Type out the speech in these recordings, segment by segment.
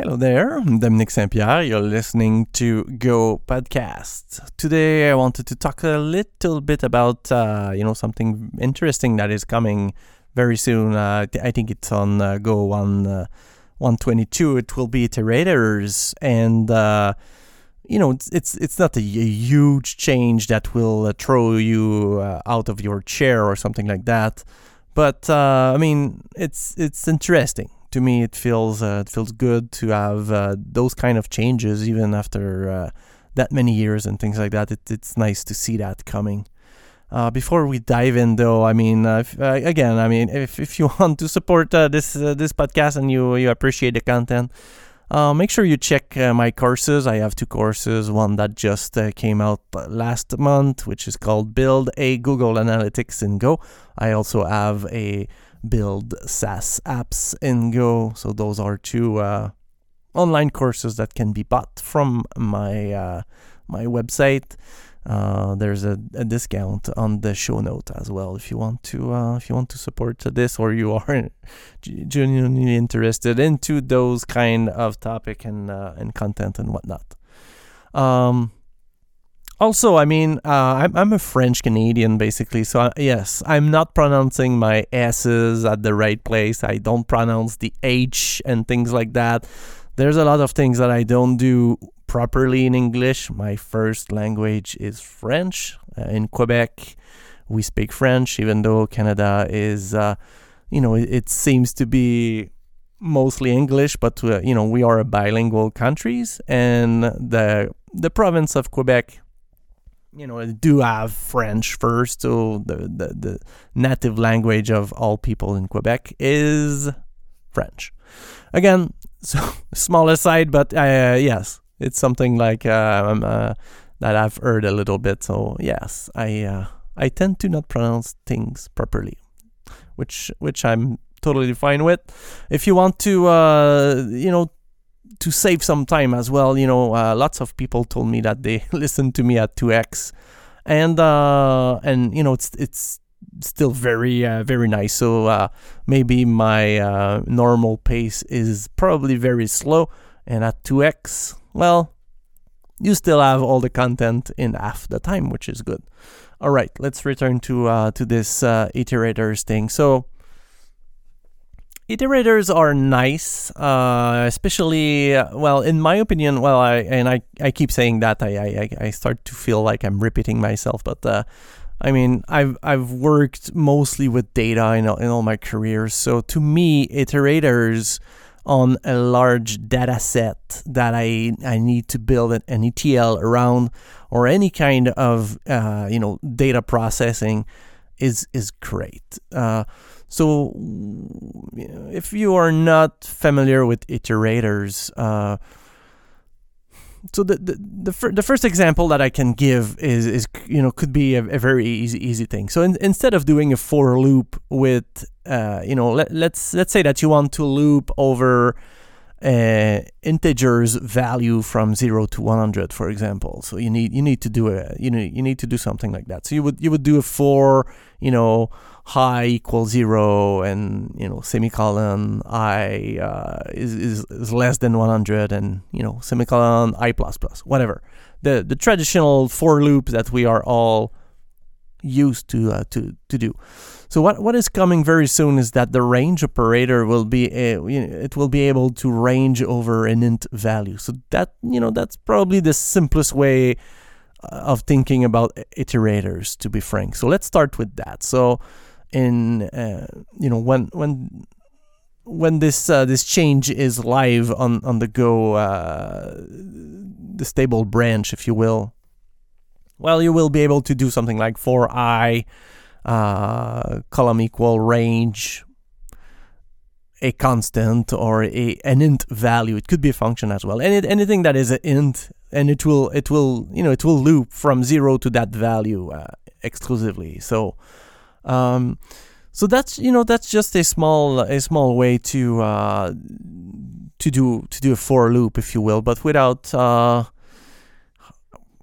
Hello there, I'm Saint Pierre. You're listening to Go Podcast. Today, I wanted to talk a little bit about uh, you know something interesting that is coming very soon. Uh, I think it's on uh, Go One uh, 122. It will be iterators, and uh, you know it's, it's it's not a, huge change that will uh, throw you out of your chair or something like that. But I mean, it's it's interesting to me it feels uh, it feels good to have uh, those kind of changes even after uh, that many years and things like that. It, it's nice to see that coming. Uh, before we dive in, though, I mean, uh, if, uh, again, I mean, if, if you want to support this this podcast and you you appreciate the content, make sure you check my courses. I have two courses. One that just came out last month, which is called "Build a Google Analytics in Go." I also have a build SaaS apps in Go. So those are two uh, online courses that can be bought from my uh, my website. Uh, there's a, a, discount on the show note as well if you want to uh, if you want to support this or you are genuinely interested into those kind of topic and uh, and content and whatnot. Um, also, I mean, uh, I'm, I'm a French Canadian basically, so I, yes, I'm not pronouncing my S's at the right place. I don't pronounce the H and things like that. There's a lot of things that I don't do properly in English. My first language is French. Uh, in Quebec, we speak French, even though Canada is, uh, you know, it, it, seems to be mostly English, but uh, you know, we are a bilingual countries, and the the province of Quebec you know do have French first, so the, the the native language of all people in Quebec is French. Again, so small aside, but uh, yes, it's something like uh, um, uh, that I've heard a little bit. So yes, I uh, I tend to not pronounce things properly, which which I'm totally fine with. If you want to, uh, you know, to save some time as well, you know, uh, lots of people told me that they listen to me at 2x, and uh, and you know, it's it's still very uh, very nice. So uh, maybe my uh, normal pace is probably very slow, and at 2x, well, you still have all the content in half the time, which is good. All right, let's return to uh, to this iterators thing. So iterators are nice, uh, especially well, in my opinion. Well, I and I, I keep saying that. I, I, I start to feel like I'm repeating myself, but uh, I mean, I've I've worked mostly with data in all, in all my careers. So to me, iterators on a large data set that I, I need to build an ETL around or any kind of uh, you know data processing is is great. Uh, so, if you are not familiar with iterators, uh, so the the the, fir- the, first example that I can give is is you know could be a, a very easy easy thing. So in, instead of doing a for loop with uh, you know let, let's let's say that you want to loop over uh, integers value from zero to 100 for example so you need you need to do a you know you need to do something like that so you would you would do a for you know high equals zero and you know semicolon i uh, is, is is less than 100 and you know semicolon i plus plus whatever the the traditional for loop that we are all used to uh, to to do so what what is coming very soon is that the range operator will be a, it will be able to range over an int value. So that you know that's probably the simplest way uh, of thinking about iterators to be frank. So let's start with that. So in uh, you know when when when this uh, this change is live on on the Go uh, the stable branch, if you will, well, you will be able to do something like for i uh, column equal range a constant or a an int value. It could be a function as well. Any, anything that is an int, and it will it will you know it will loop from zero to that value uh, exclusively. So, um, so that's you know that's just a small a small way to uh, to do to do a for loop, if you will, but without uh,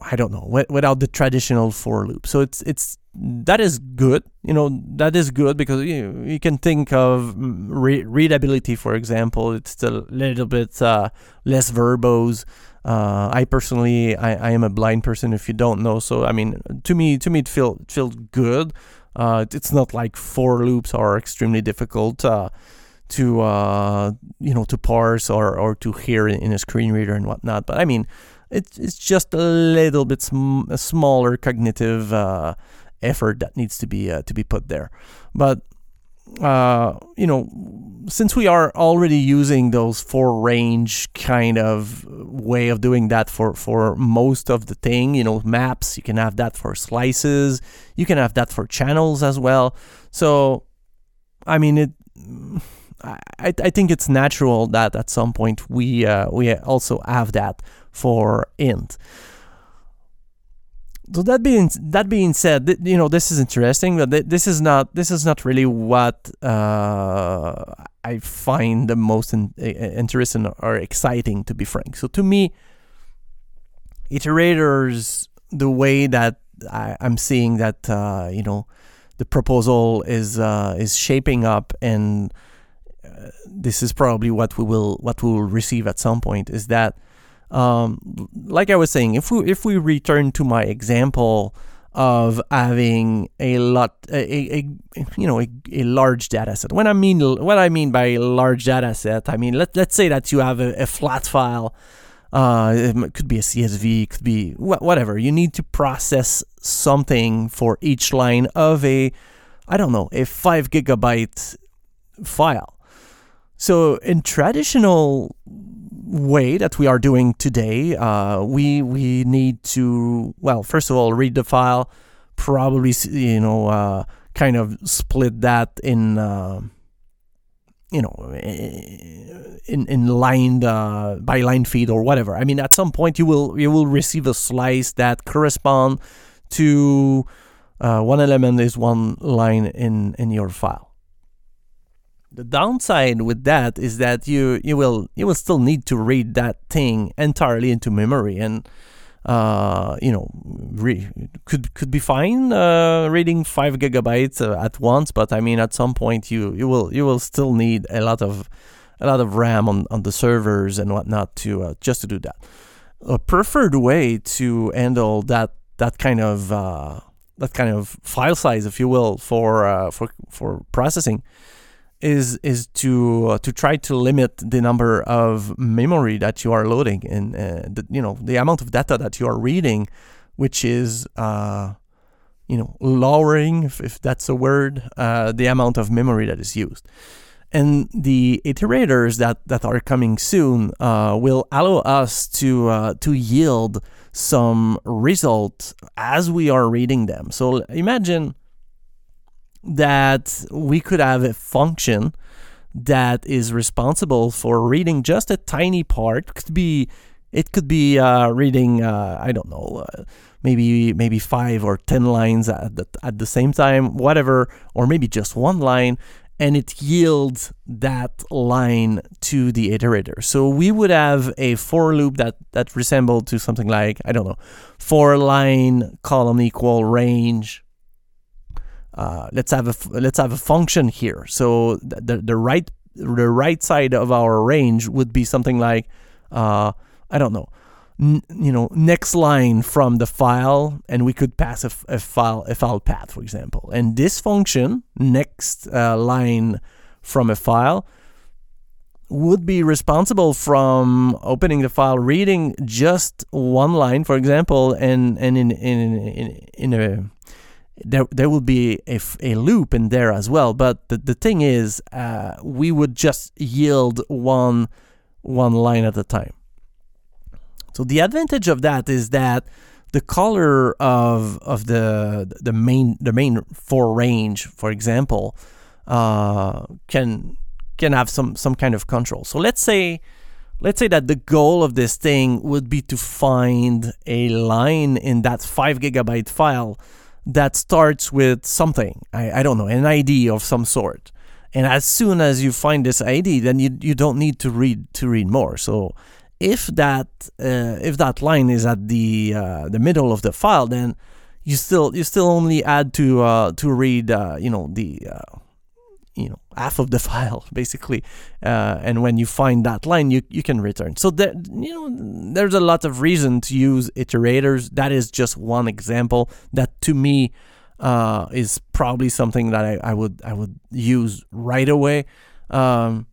I don't know without the traditional for loop. So it's it's that is good. You know that is good because you you can think of mm, re- readability, for example. It's a little bit uh, less verbose. Uh, I personally, I, I am a blind person. If you don't know, so I mean, to me, to me, it feel it feels good. Uh, it's not like for loops are extremely difficult uh, to uh, you know to parse or, or to hear in, a screen reader and whatnot. But I mean, it's it's just a little bit sm- a smaller cognitive uh, effort that needs to be uh, to be put there. But uh, you know, since we are already using those for range kind of way of doing that for for most of the thing, you know, maps, you can have that for slices, you can have that for channels as well. So, I mean, it. I, I think it's natural that at some point we uh, we also have that for int. So that being that being said, th- you know this is interesting, but th- this is not this is not really what uh, I find the most in- interesting or exciting, to be frank. So to me, iterators, the way that I, am seeing that uh, you know the proposal is uh, is shaping up, and uh, this is probably what we will what we will receive at some point, is that um, like I was saying, if we if we return to my example of having a lot a, a, you know a, a large data set. When I mean what I mean by large data set, I mean let let's say that you have a, a flat file. Uh, it could be a CSV, could be wh- whatever. You need to process something for each line of a, I don't know, a five gigabyte file. So in traditional way that we are doing today, uh, we we need to well, first of all, read the file, probably you know, uh, kind of split that in. Uh, you know, in in line uh, by line feed or whatever. I mean, at some point you will you will receive a slice that correspond to uh, one element is one line in in your file. The downside with that is that you you will you will still need to read that thing entirely into memory and uh, you know re- could could be fine uh, reading five gigabytes uh, at once, but I mean at some point you you will you will still need a lot of a lot of RAM on, on the servers and whatnot to uh, just to do that. A preferred way to handle that that kind of uh, that kind of file size, if you will, for uh, for for processing is is to uh, to try to limit the number of memory that you are loading and uh, the, you know the amount of data that you are reading, which is uh, you know lowering if, if that's a word uh, the amount of memory that is used. And the iterators that, that are coming soon uh, will allow us to uh, to yield some result as we are reading them. So imagine that we could have a function that is responsible for reading just a tiny part. It could be it could be uh, reading uh, I don't know uh, maybe maybe five or ten lines at the, at the same time, whatever, or maybe just one line, and it yields that line to the iterator. So we would have a for loop that that resembled to something like I don't know, for line column equal range uh, let's have a let's have a function here. So the the right the right side of our range would be something like uh, I don't know, n- you know, next line from the file, and we could pass a, a file a file path, for example. And this function next uh, line from a file would be responsible from opening the file, reading just one line, for example, and and in in in, in a there there will be a, loop in there as well. But the, the thing is, uh, we would just yield one one line at a time. So the advantage of that is that the caller of of the the main the main for range, for example, uh, can can have some some kind of control. So let's say let's say that the goal of this thing would be to find a line in that five gigabyte file that starts with something. I, I don't know, an ID of some sort. And as soon as you find this ID, then you, you don't need to read to read more. So if that uh, if that line is at the uh, the middle of the file, then you still you still only add to uh, to read uh, you know the uh, you know half of the file basically. Uh, and when you find that line you, you can return. So that you know there's a lot of reason to use iterators. That is just one example that to me uh, is probably something that I, I would I would use right away. Um,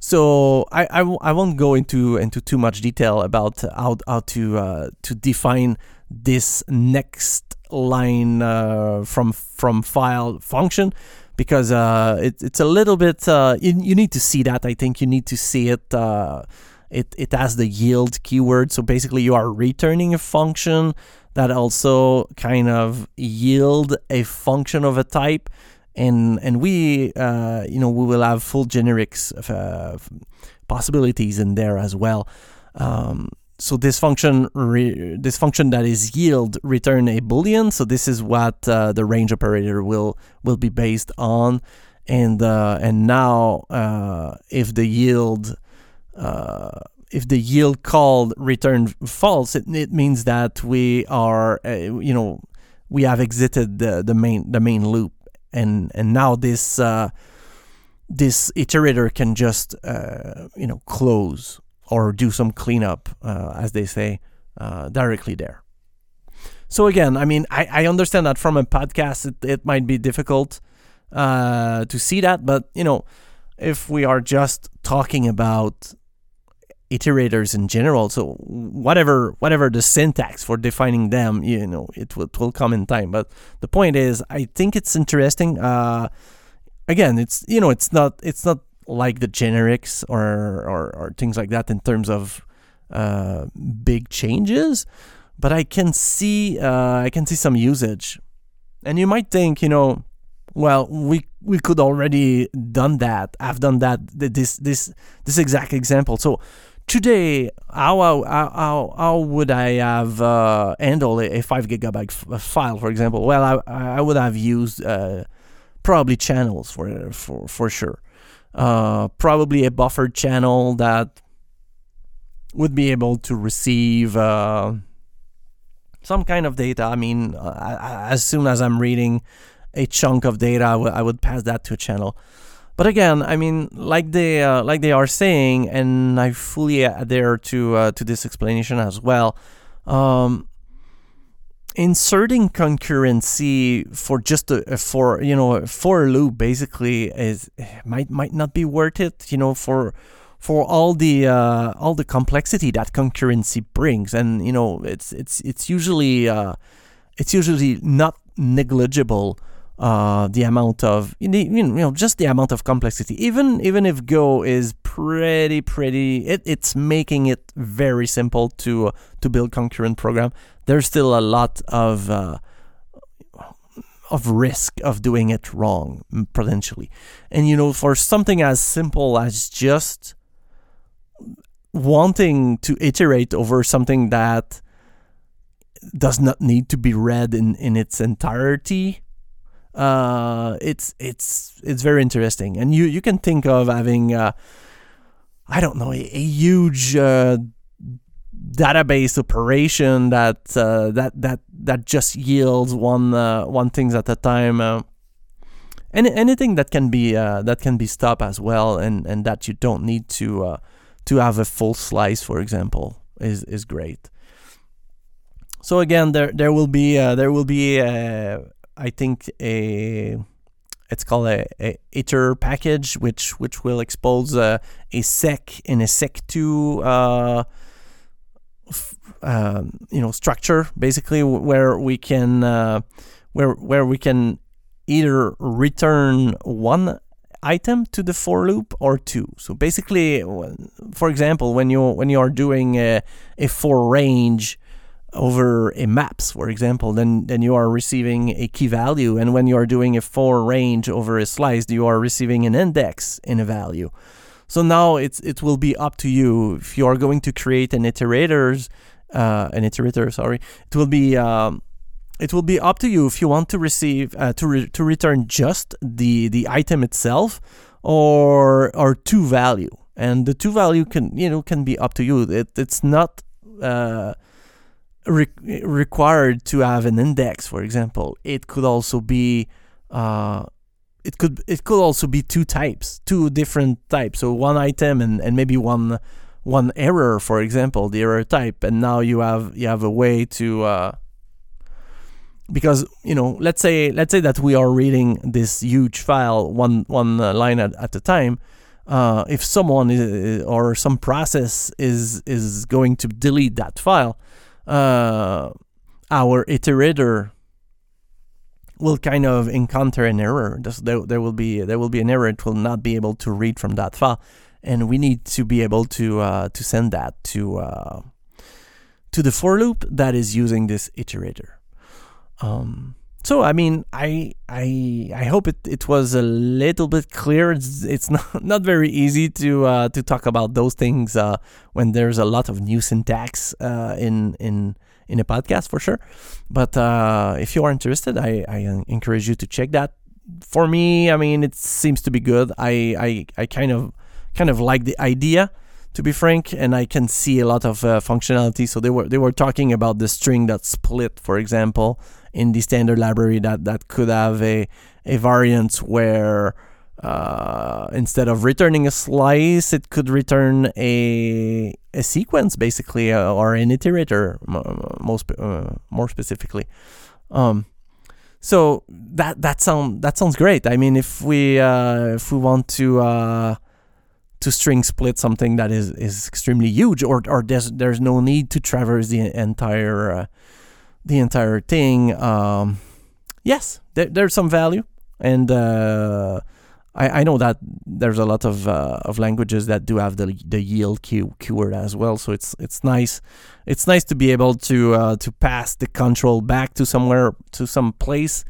so I, I, I won't go into into too much detail about how, how to uh, to define this next line uh, from from file function because uh, it, it's a little bit uh, you, you need to see that I think. You need to see it uh, it it has the yield keyword. So basically you are returning a function that also kind of yield a function of a type. And and we uh, you know we will have full generics uh, possibilities in there as well. Um, so this function re- this function that is yield return a boolean. So this is what uh, the range operator will will be based on. And uh, and now uh, if the yield uh, if the yield called return false it, it means that we are uh, you know we have exited the, the main the main loop. And and now this uh, this iterator can just you know close or do some cleanup, uh, as they say, uh, directly there. So again, I mean, I, I understand that from a podcast, it, it might be difficult uh, to see that, but you know, if we are just talking about iterators in general, so whatever whatever the syntax for defining them, you know, it will, it will come in time. But the point is, I think it's interesting. Uh, again, it's you know, it's not it's not like the generics or, or, or things like that in terms of uh, big changes, but I can see uh, I can see some usage, and you might think you know, well we we could already done that. I've done that this this this exact example. So today, how how how, how would I have uh, handled a, five gigabyte f- file, for example? Well, I I would have used uh, probably channels for for for sure uh, probably a buffered channel that would be able to receive uh, some kind of data. I mean, uh, as soon as I'm reading a chunk of data, I, w- I would pass that to a channel. But again, I mean, like they uh, like they are saying, and I fully adhere to uh, to this explanation as well. Um, inserting concurrency for just a, for you know for a loop basically is might might not be worth it you know for for all the uh, all the complexity that concurrency brings. And you know it's it's it's usually uh, it's usually not negligible uh, the amount of you know just the amount of complexity. Even even if go is pretty pretty it, it's making it very simple to to build concurrent program. There's still a lot of uh, of risk of doing it wrong potentially. And you know for something as simple as just wanting to iterate over something that does not need to be read in, in its entirety uh, it's it's it's very interesting and you you can think of having uh, I don't know a, a huge uh, database operation that uh, that that that just yields one uh, one things at a time. Uh, any anything that can be that can be stopped as well, and, and that you don't need to to have a full slice, for example, is is great. So again, there there will be uh, there will be I think a it's called a, a iter package, which which will expose a Seq in a Seq2 um, you know structure basically where we can uh, where where we can either return one item to the for loop or two. So basically, for example, when you when you are doing a, a for range over a maps, for example, then then you are receiving a key value, and when you are doing a for range over a slice, you are receiving an index in a value. So now it's it will be up to you if you are going to create an iterators, uh, an iterator. Sorry, it will be. Um, it will be up to you if you want to receive uh, to re- to return just the the item itself or or two value and the two value can you know can be up to you it, it's not uh, re- required to have an index, for example. It could also be uh, it could it could also be two types, two different types. So one item and, and maybe one one error, for example, the error type, and now you have you have a way to uh, because you know let's say let's say that we are reading this huge file one one line at, at a time. Uh, if someone is, or some process is is going to delete that file, uh, our iterator will kind of encounter an error. There, there will be there will be an error. It will not be able to read from that file, and we need to be able to uh, to send that to uh, to the for loop that is using this iterator. Um, so I mean, I I I hope it, it was a little bit clear. It's, it's not not very easy to uh, to talk about those things uh, when there's a lot of new syntax uh, in in in a podcast for sure. But uh, if you are interested, I, I encourage you to check that. For me, I mean, it seems to be good. I, I, I kind of kind of like the idea, to be frank, and I can see a lot of uh, functionality. So they were they were talking about the string that split, for example, in the standard library that that could have a a variant where uh, instead of returning a slice, it could return a a sequence basically, uh, or an iterator, most uh, more specifically. Um, so that that sound that sounds great. I mean, if we uh, if we want to uh, to string split something that is, is extremely huge, or or there's there's no need to traverse the entire uh, the entire thing. Um, yes, there, there's some value, and uh, I, know that there's a lot of uh, of languages that do have the the yield key, keyword as well. So it's it's nice it's nice to be able to uh, to pass the control back to somewhere to some place,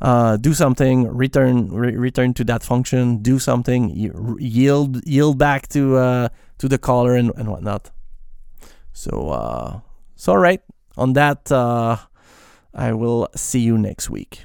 uh, do something, return re- return to that function, do something, yield yield back to uh, to the caller and, and whatnot. So uh, so all right. On that, uh, I will see you next week.